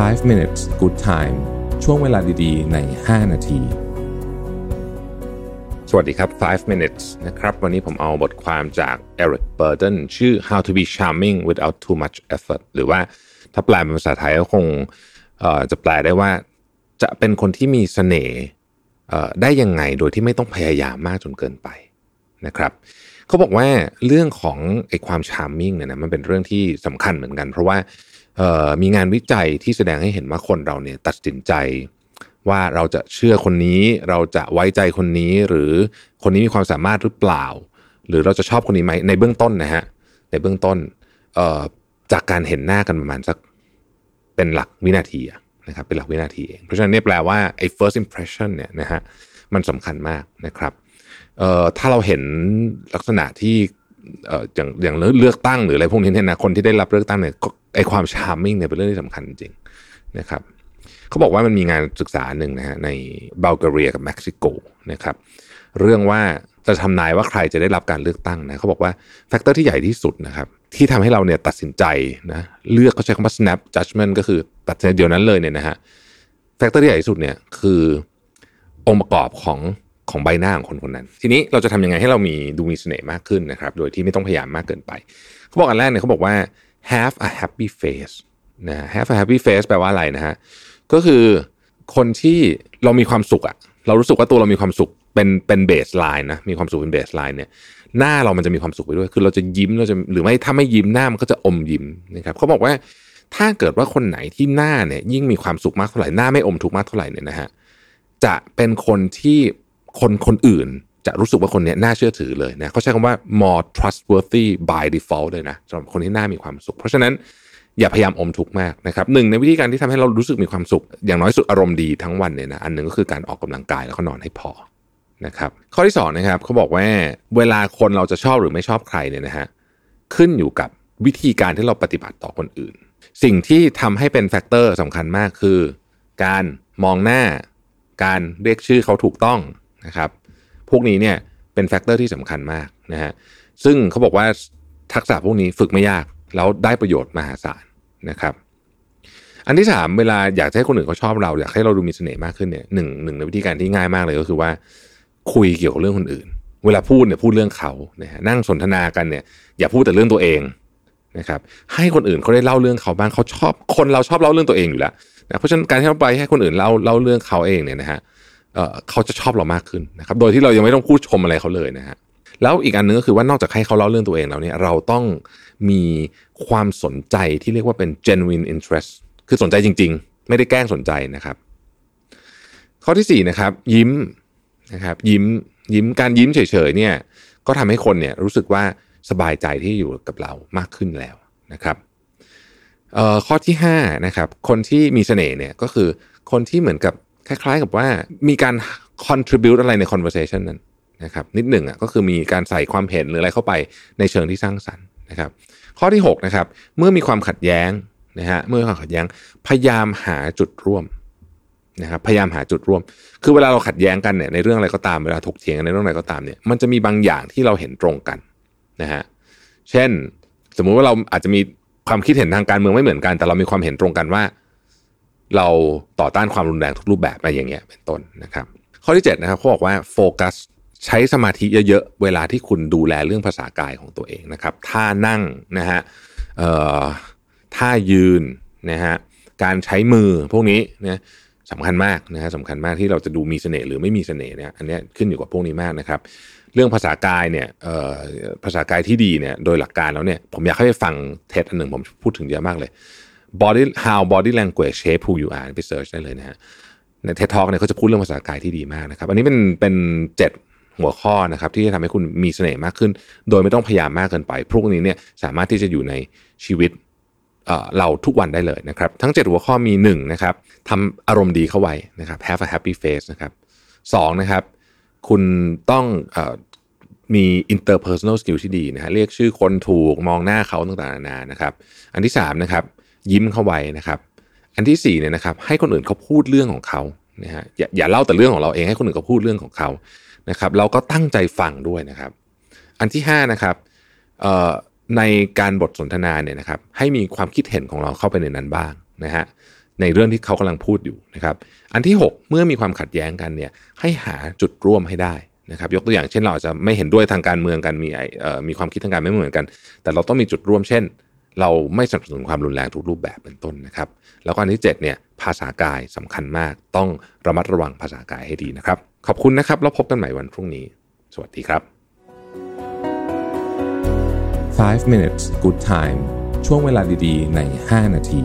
5 minutes good time ช่วงเวลาดีๆ ใน 5 นาที สวัสดีครับ 5 minutes นะครับ วันนี้ผมเอาบทความจาก Eric Barker ชื่อ How to be charming without too much effort หรือว่าถ้าแปลเป็นภาษาไทยก็คงจะแปลได้ว่า จะเป็นคนที่มีเสน่ห์ได้ยังไงโดยที่ไม่ต้องพยายามมากจนเกินไปนะครับเขาบอกว่าเรื่องของไอ้ความ charming เนี่ยนะมันเป็นเรื่องที่สำคัญเหมือนกัน เพราะว่า มีงานวิจัยที่แสดงให้เห็นว่าคนเราเนี่ยตัดสินใจว่าเราจะเชื่อคนนี้เราจะไว้ใจคนนี้หรือคนนี้มีความสามารถหรือเปล่า หรือเราจะชอบคนนี้ไหมในเบื้องต้นนะฮะในเบื้องต้นจากการเห็นหน้ากันประมาณสักเป็นหลักวินาทีนะครับเป็นหลักวินาทีเองเพราะฉะนั้นเนี่ยแปลว่าไอ้ first impression เนี่ยนะฮะมันสำคัญมากนะครับถ้าเราเห็นลักษณะที่ อย่างอย่างเลือกตั้งหรืออะไรพวกนี้เนี่ยนะคนที่ได้รับเลือกตั้งเนี่ยไอความ charming เนี่ยเป็นเรื่องที่สำคัญจริงนะครับเขาบอกว่ามันมีงานศึกษาหนึ่งนะฮะในบัลแกเรียกับเม็กซิโกนะครับเรื่องว่าจะทำนายว่าใครจะได้รับการเลือกตั้งนะเขาบอกว่า factor ที่ใหญ่ที่สุดนะครับที่ทำให้เราเนี่ยตัดสินใจนะเลือกเขาใช้คำว่า snap judgment ก็คือตัดสินใจเดียวนั้นเลยเนี่ยนะฮะ factor ที่ใหญ่ที่สุดเนี่ยคือองค์ประกอบของ ของใบหน้าของคนคนนั้น ทีนี้เราจะทำยังไงให้เรามีดูมีเสน่ห์มากขึ้นนะครับ โดยที่ไม่ต้องพยายามมากเกินไปเขาบอกอันแรกเนี่ยเขาบอกว่า have a happy face นะ have a happy face แปลว่าอะไรนะฮะก็คือคนที่เรามีความสุขอะเรารู้สึกว่าตัวเรามีความสุขเป็นเป็น baseline นะมีความสุขเป็น baseline เนี่ยหน้าเรามันจะมีความสุขไปด้วย คือเราจะยิ้มเราจะหรือไม่ถ้าไม่ยิ้มหน้ามันก็จะอมยิ้มนะครับเขาบอกว่าถ้าเกิดว่าคนไหนที่หน้าเนี่ยยิ่งมีความสุขมากเท่าไหร่หน้าไม่อมทุกข์มากเท่าไหร่เนี่ยนะฮะจะเป็นคนที่ คนคนอื่นจะรู้สึกว่าคนนี้น่าเชื่อถือเลยนะเขาใช้คำว่า more trustworthy by default เลยนะสำหรับคนที่น่ามีความสุข เพราะฉะนั้นอย่าพยายามอมทุกข์มากนะครับหนึ่งในวิธีการที่ทำให้เรารู้สึกมีความสุข อย่างน้อยสุดอารมณ์ดีทั้งวันเนี่ยนะอันหนึ่งก็คือการออกกำลังกายแล้วก็นอนให้พอนะครับข้อที่2นะครับเขาบอกว่าเวลาคนเราจะชอบหรือไม่ชอบใครเนี่ยนะฮะขึ้นอยู่กับวิธีการที่เราปฏิบัติต่อคนอื่น สิ่งที่ทำให้เป็นแฟกเตอร์สำคัญมากคือ การมองหน้า การเรียกชื่อเขาถูกต้อง นะครับ พวกนี้เนี่ยเป็น factor ที่สำคัญมากนะฮะซึ่งเขาบอกว่าทักษะพวกนี้ฝึกไม่ยากแล้วได้ประโยชน์มหาศาลนะครับ อันที่สามเวลาอยากให้คนอื่นเขาชอบเราอยากให้เราดูมีเสน่ห์มากขึ้นเนี่ยหนึ่งหนึ่งในวิธีการที่ง่ายมากเลยก็คือว่า คุยเกี่ยวกับเรื่องคนอื่น เวลาพูดเนี่ยพูดเรื่องเขานะฮะนั่งสนทนากันเนี่ย อย่าพูดแต่เรื่องตัวเองนะครับ ให้คนอื่นเขาได้เล่าเรื่องเขาบ้างเขาชอบคนเราชอบเล่าเรื่องตัวเองอยู่แล้วนะเพราะฉะนั้นการที่เราไปให้คนอื่นเล่าเล่าเรื่องเขาเองเนี่ยนะฮะ เขาจะชอบเรามากขึ้นนะครับ โดยที่เรายังไม่ต้องพูดชมอะไรเขาเลยนะฮะแล้วอีกอันนึงก็คือว่านอกจากให้เขาเล่าเรื่องตัวเองแล้วเนี่ยเราต้องมีความสนใจที่เรียกว่าเป็น genuine interest คือสนใจจริง ๆ ไม่ได้แกล้งสนใจนะครับ ข้อที่4นะครับยิ้มนะครับยิ้มยิ้มการยิ้มเฉยๆเนี่ยก็ทำให้คนเนี่ยรู้สึกว่าสบายใจที่อยู่กับเรามากขึ้นแล้วนะครับข้อที่5นะครับคนที่มีเสน่ห์เนี่ยก็คือคนที่เหมือนกับ คล้ายๆกับว่ามีการ contribute อะไรใน conversation นั้นนะครับนิดหนึ่งอะก็คือมีการใส่ความเห็นหรืออะไรเข้าไปในเชิงที่สร้างสรรค์นะครับ ข้อที่6นะครับเมื่อมีความขัดแย้งนะฮะเมื่อมีความขัดแย้งพยายามหาจุดร่วมนะครับพยายามหาจุดร่วม คือเวลาเราขัดแย้งกันเนี่ยในเรื่องอะไรก็ตามเวลาถกเถียงกันในเรื่องอะไรก็ตามเนี่ยมันจะมีบางอย่างที่เราเห็นตรงกันนะฮะเช่น สมมุติว่าเราอาจจะมีความคิดเห็นทางการเมืองไม่เหมือนกัน แต่เรามีความเห็นตรงกันว่า เราต่อต้านความรุนแรงทุกรูปแบบอะไรอย่างเงี้ยเป็นต้นนะครับ ข้อที่7นะครับเขาบอกว่าโฟกัสใช้สมาธิเยอะๆ เวลาที่คุณดูแลเรื่องภาษากายของตัวเองนะครับท่านั่งนะฮะท่ายืนนะฮะการใช้มือพวกนี้นะสำคัญมากนะฮะสำคัญมากที่เราจะดูมีเสน่ห์หรือไม่มีเสน่ห์เนี่ยอันนี้ขึ้นอยู่กับพวกนี้มากนะครับ เรื่องภาษากายเนี่ยภาษากายที่ดีเนี่ยโดยหลักการแล้วเนี่ยผมอยากให้ไปฟังเทสอันหนึ่งผมพูดถึงเยอะมากเลย body how body language shape who you are ไปเซิร์ชได้เลยนะฮะในเท d Talk เนี่ยเขาจะพูดเรื่องภาษากายที่ดีมากนะครับ อันนี้เป็นเป็นเจ็ดหัวข้อนะครับ ที่จะทำให้คุณมีเสน่ห์มากขึ้น โดยไม่ต้องพยายามมากเกินไป พวกนี้เนี่ยสามารถที่จะอยู่ในชีวิตเราทุกวันได้เลยนะครับ ทั้ง 7 หัวข้อมี1นะครับทำอารมณ์ดีเข้าไว้นะครับ have a happy face นะครับสนะครับ คุณต้องอมี interpersonal skill ที่ดีนะฮะเรียกชื่อคนถูกมองหน้าเขาต่างๆนานานะครับ อันที่3นะครับ ยิ้มเข้าไว้นะครับ อันที่4เนี่ยนะครับ ให้คนอื่นเขาพูดเรื่องของเขานะฮะอย่าอย่าเล่าแต่เรื่องของเราเองให้คนอื่นเขาพูดเรื่องของเขานะครับ เราก็ตั้งใจฟังด้วยนะครับ อันที่5นะครับในการบทสนทนาเนี่ยนะครับ ให้มีความคิดเห็นของเราเข้าไปในนั้นบ้างนะฮะในเรื่องที่เขากำลังพูดอยู่นะครับ อันที่ 6 เมื่อมีความขัดแย้งกันเนี่ยให้หาจุดร่วมให้ได้นะครับ ยกตัวอย่างเช่นเราอาจจะไม่เห็นด้วยทางการเมืองกันมีมีความคิดทางการไม่เหมือนกัน แต่เราต้องมีจุดร่วมเช่น เราไม่สนับสนุนความรุนแรงทุกรูปแบบเป็นต้นนะครับ แล้วก็อันที่7เนี่ยภาษากายสำคัญมาก ต้องระมัดระวังภาษากายให้ดีนะครับ ขอบคุณนะครับ แล้วพบกันใหม่วันพรุ่งนี้ สวัสดีครับ 5 minutes good time ช่วงเวลาดีๆ ใน 5 นาที